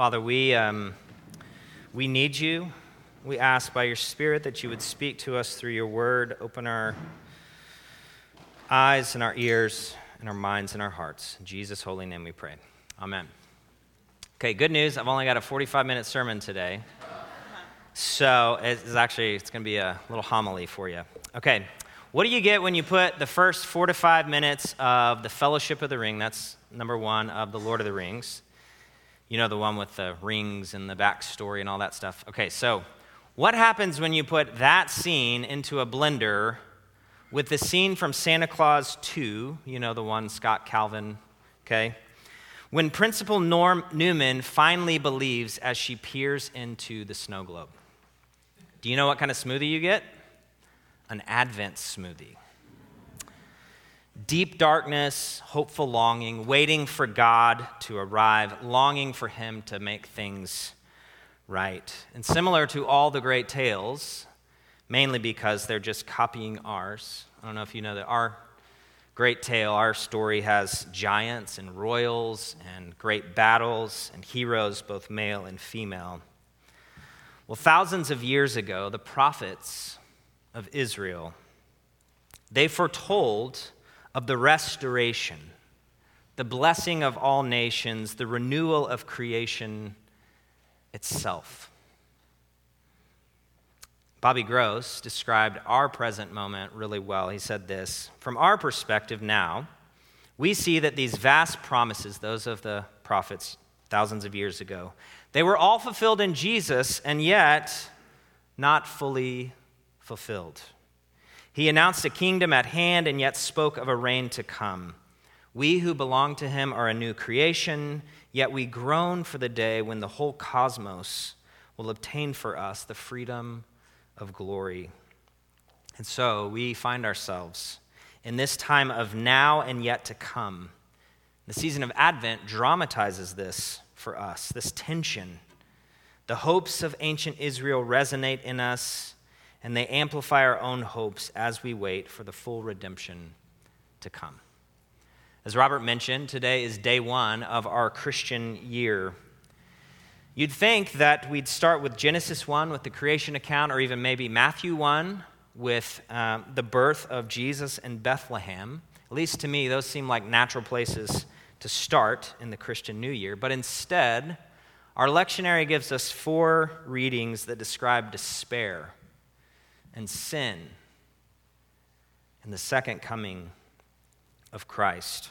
Father, we, um, we need you. We ask by your Spirit that you would speak to us through your word, open our eyes and our ears and our minds and our hearts. In Jesus' holy name we pray. Amen. Okay, good news. I've only got a 45 minute sermon today. So it's actually it's going to be a little homily for you. Okay, what do you get when you put the first four to five minutes of the Fellowship of the Ring? That's number one of the Lord of the Rings. You know the one with the rings and the backstory and all that stuff. Okay, so what happens when you put that scene into a blender with the scene from Santa Clause 2? You know the one Scott Calvin. Okay, when Principal Norm Newman finally believes as she peers into the snow globe. Do you know what kind of smoothie you get? An Advent smoothie. Deep darkness, hopeful longing, waiting for God to arrive, longing for Him to make things right. And similar to all the great tales, mainly because they're just copying ours. I don't know if you know that our great tale, our story has giants and royals and great battles and heroes, both male and female. Well, thousands of years ago, the prophets of Israel, they foretold of the restoration, the blessing of all nations, the renewal of creation itself. Bobby Gross described our present moment really well. He said this From our perspective now, we see that these vast promises, those of the prophets thousands of years ago, they were all fulfilled in Jesus, and yet not fully fulfilled. He announced a kingdom at hand and yet spoke of a reign to come. We who belong to him are a new creation, yet we groan for the day when the whole cosmos will obtain for us the freedom of glory. And so we find ourselves in this time of now and yet to come. The season of Advent dramatizes this for us, this tension. The hopes of ancient Israel resonate in us, and they amplify our own hopes as we wait for the full redemption to come. As Robert mentioned, today is day one of our Christian year. You'd think that we'd start with Genesis 1 with the creation account, or even maybe Matthew 1 with um, the birth of Jesus in Bethlehem. At least to me, those seem like natural places to start in the Christian New Year, but instead, our lectionary gives us four readings that describe despair and sin and the second coming of Christ,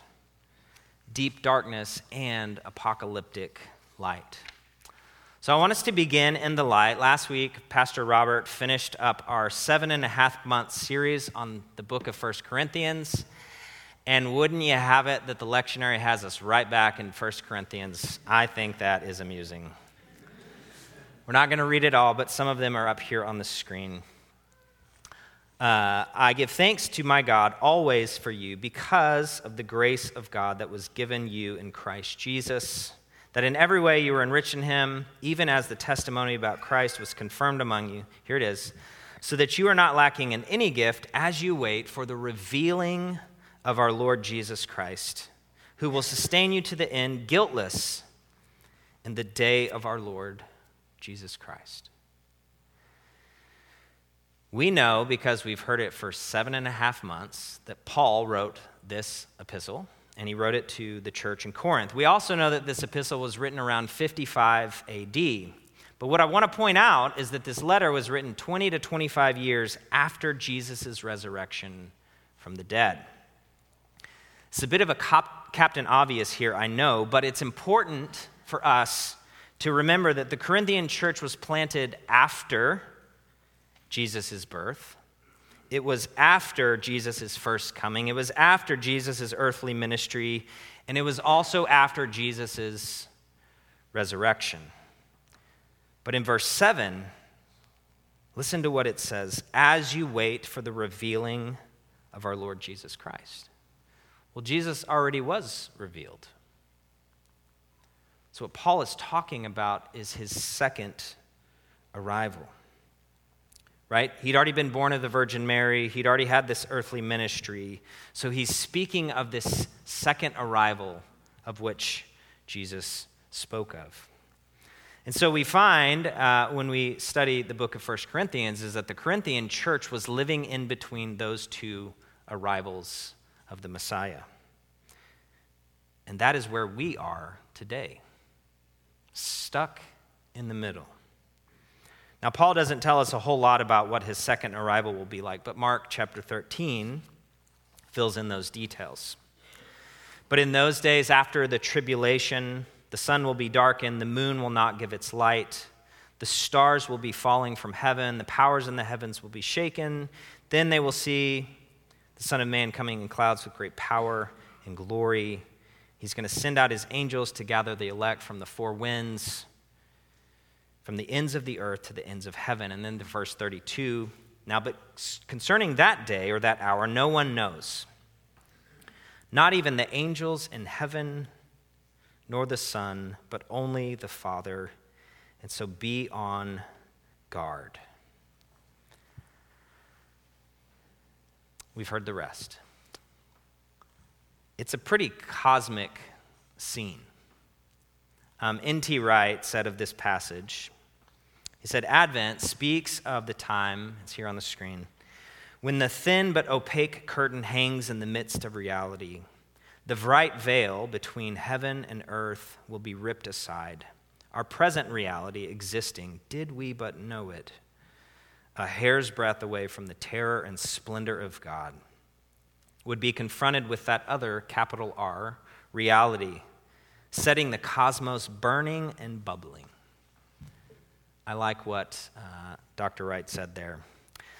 deep darkness and apocalyptic light. So I want us to begin in the light. Last week, Pastor Robert finished up our seven and a half month series on the book of First Corinthians. And wouldn't you have it that the lectionary has us right back in 1 Corinthians? I think that is amusing. We're not going to read it all, but some of them are up here on the screen. Uh, I give thanks to my God always for you because of the grace of God that was given you in Christ Jesus, that in every way you were enriched in him, even as the testimony about Christ was confirmed among you. Here it is. So that you are not lacking in any gift as you wait for the revealing of our Lord Jesus Christ, who will sustain you to the end, guiltless, in the day of our Lord Jesus Christ. We know, because we've heard it for seven and a half months, that Paul wrote this epistle, and he wrote it to the church in Corinth. We also know that this epistle was written around 55 AD. But what I want to point out is that this letter was written 20 to 25 years after Jesus' resurrection from the dead. It's a bit of a cop, Captain Obvious here, I know, but it's important for us to remember that the Corinthian church was planted after Jesus' birth. It was after Jesus' first coming. It was after Jesus' earthly ministry. And it was also after Jesus' resurrection. But in verse 7, listen to what it says as you wait for the revealing of our Lord Jesus Christ. Well, Jesus already was revealed. So, what Paul is talking about is his second arrival. Right? He'd already been born of the Virgin Mary, he'd already had this earthly ministry. So, he's speaking of this second arrival of which Jesus spoke of. And so we find uh, when we study the book of 1 Corinthians is that the Corinthian church was living in between those two arrivals of the Messiah. And that is where we are today, stuck in the middle. Now, Paul doesn't tell us a whole lot about what his second arrival will be like, but Mark chapter 13 fills in those details. But in those days after the tribulation, the sun will be darkened, the moon will not give its light, the stars will be falling from heaven, the powers in the heavens will be shaken. Then they will see the Son of Man coming in clouds with great power and glory. He's going to send out his angels to gather the elect from the four winds, from the ends of the earth to the ends of heaven. And then to verse 32 Now, but concerning that day or that hour, no one knows, not even the angels in heaven nor the Son, but only the Father. And so be on guard. We've heard the rest. It's a pretty cosmic scene. Um, N.T. Wright said of this passage, he said, Advent speaks of the time, it's here on the screen, when the thin but opaque curtain hangs in the midst of reality the bright veil between heaven and earth will be ripped aside. Our present reality existing, did we but know it, a hair's breadth away from the terror and splendor of God, would be confronted with that other capital R reality, setting the cosmos burning and bubbling. I like what uh, Dr. Wright said there.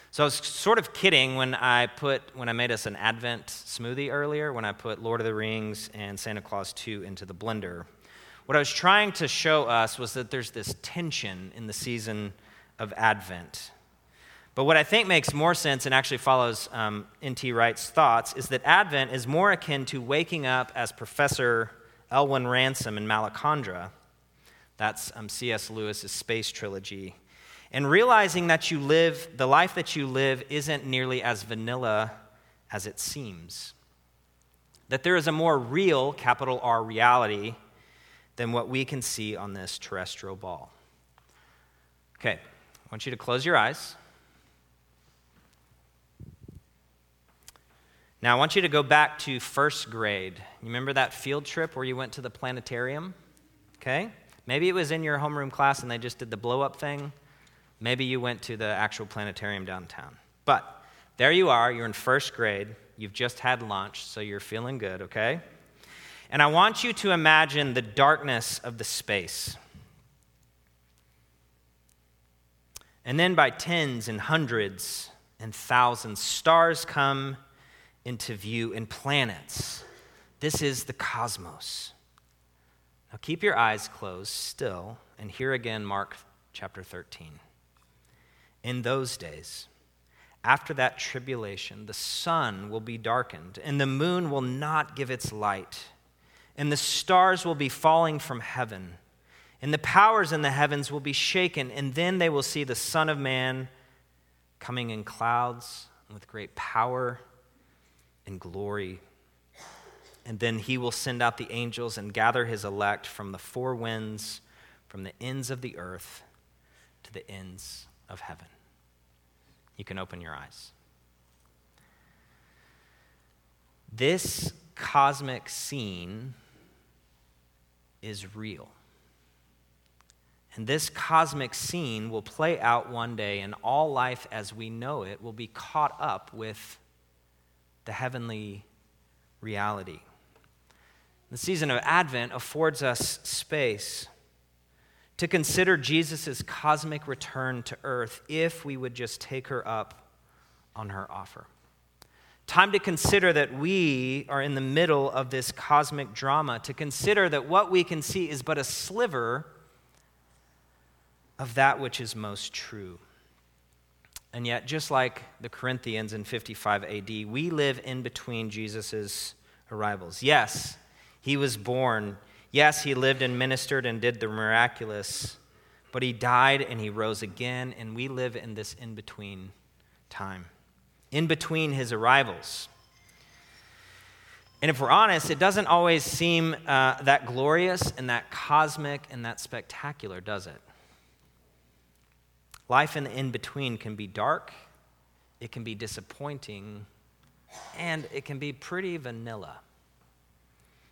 So I was sort of kidding when I put when I made us an Advent smoothie earlier, when I put Lord of the Rings and Santa Clause 2 into the blender. What I was trying to show us was that there's this tension in the season of Advent. But what I think makes more sense and actually follows um, N.T. Wright's thoughts is that Advent is more akin to waking up as Professor Elwin Ransom in Malacandra. That's um, C.S. Lewis's space trilogy and realizing that you live, the life that you live isn't nearly as vanilla as it seems. That there is a more real, capital R, reality than what we can see on this terrestrial ball. Okay, I want you to close your eyes. Now, I want you to go back to first grade. You remember that field trip where you went to the planetarium? Okay? Maybe it was in your homeroom class and they just did the blow up thing. Maybe you went to the actual planetarium downtown. But there you are, you're in first grade, you've just had lunch, so you're feeling good, okay? And I want you to imagine the darkness of the space. And then by tens and hundreds and thousands, stars come into view and planets. This is the cosmos. Now keep your eyes closed still and hear again Mark chapter 13 in those days. After that tribulation, the sun will be darkened, and the moon will not give its light, and the stars will be falling from heaven, and the powers in the heavens will be shaken, and then they will see the Son of Man coming in clouds with great power and glory. And then he will send out the angels and gather his elect from the four winds, from the ends of the earth to the ends of heaven. You can open your eyes. This cosmic scene is real. And this cosmic scene will play out one day, and all life as we know it will be caught up with the heavenly reality. The season of Advent affords us space to consider Jesus' cosmic return to earth if we would just take her up on her offer. Time to consider that we are in the middle of this cosmic drama, to consider that what we can see is but a sliver of that which is most true. And yet, just like the Corinthians in 55 AD, we live in between Jesus' arrivals. Yes, he was born Yes, he lived and ministered and did the miraculous, but he died and he rose again, and we live in this in between time, in between his arrivals. And if we're honest, it doesn't always seem uh, that glorious and that cosmic and that spectacular, does it? Life in the in between can be dark, it can be disappointing, and it can be pretty vanilla.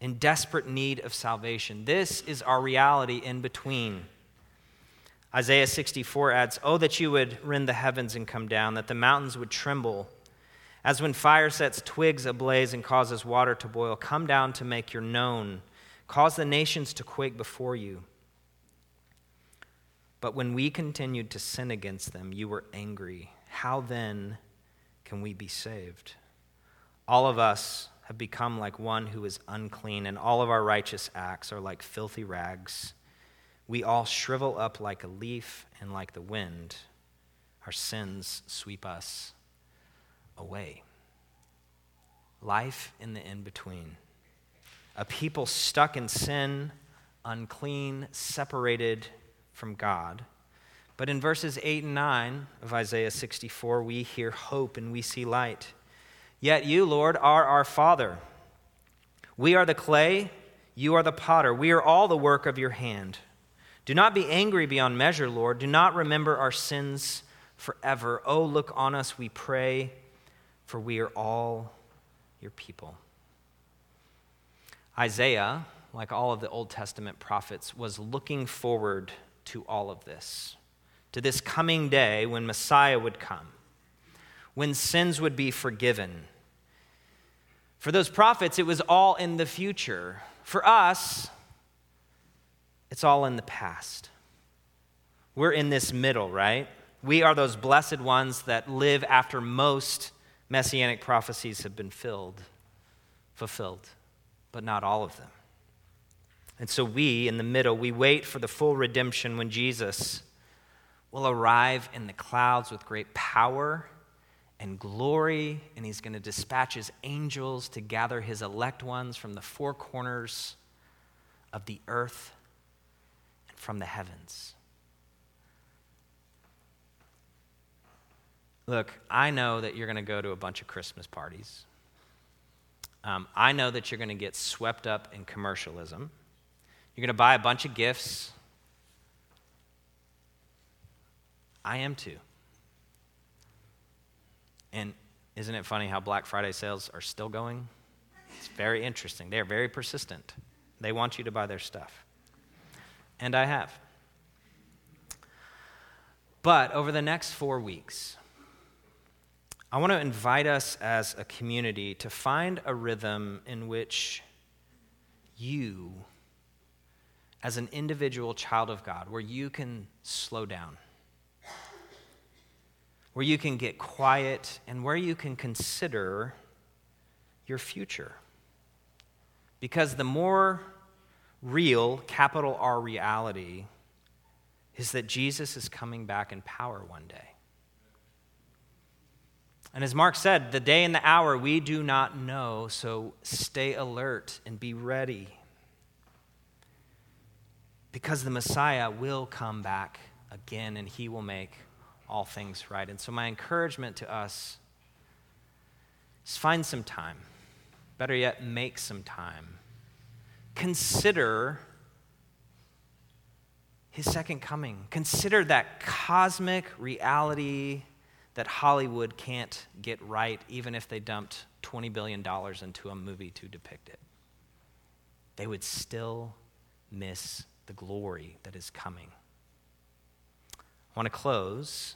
in desperate need of salvation. This is our reality in between. Isaiah 64 adds, Oh, that you would rend the heavens and come down, that the mountains would tremble as when fire sets twigs ablaze and causes water to boil, come down to make your known. Cause the nations to quake before you. But when we continued to sin against them, you were angry. How then can we be saved? All of us have become like one who is unclean, and all of our righteous acts are like filthy rags. We all shrivel up like a leaf, and like the wind, our sins sweep us away. Life in the in between. A people stuck in sin, unclean, separated from God. But in verses 8 and 9 of Isaiah 64, we hear hope and we see light. Yet you, Lord, are our Father. We are the clay, you are the potter. We are all the work of your hand. Do not be angry beyond measure, Lord. Do not remember our sins forever. Oh, look on us, we pray for we are all your people. Isaiah, like all of the Old Testament prophets, was looking forward to all of this, to this coming day when Messiah would come, when sins would be forgiven. For those prophets, it was all in the future. For us, it's all in the past. We're in this middle, right? We are those blessed ones that live after most messianic prophecies have been filled, fulfilled, but not all of them. And so we, in the middle, we wait for the full redemption when Jesus will arrive in the clouds with great power and glory, and he's going to dispatch his angels to gather his elect ones from the four corners of the earth and from the heavens. Look, I know that you're going to go to a bunch of Christmas parties. Um, I know that you're going to get swept up in commercialism. You're going to buy a bunch of gifts. I am too. And isn't it funny how Black Friday sales are still going? It's very interesting. They're very persistent. They want you to buy their stuff. And I have. But over the next four weeks, I want to invite us as a community to find a rhythm in which you, as an individual child of God, where you can slow down, where you can get quiet, and where you can consider your future. Because the more real, capital R reality, is that Jesus is coming back in power one day. And as Mark said, the day and the hour we do not know, so stay alert and be ready. Because the Messiah will come back again and he will make all things right. And so, my encouragement to us is find some time. Better yet, make some time. Consider his second coming. Consider that cosmic reality that Hollywood can't get right, even if they dumped $20 billion into a movie to depict it. They would still miss the glory that is coming. I want to close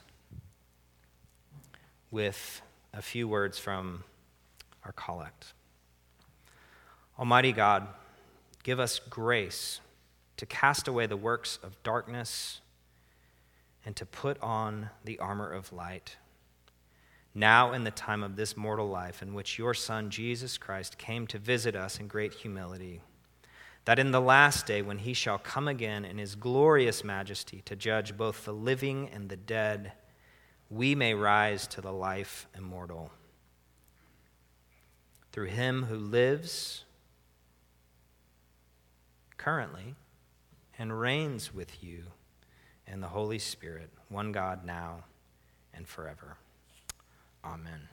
with a few words from our collect. Almighty God, give us grace to cast away the works of darkness and to put on the armor of light now in the time of this mortal life in which your Son, Jesus Christ, came to visit us in great humility, that in the last day, when he shall come again in his glorious majesty to judge both the living and the dead, we may rise to the life immortal. Through him who lives currently and reigns with you in the Holy Spirit, one God now and forever. Amen.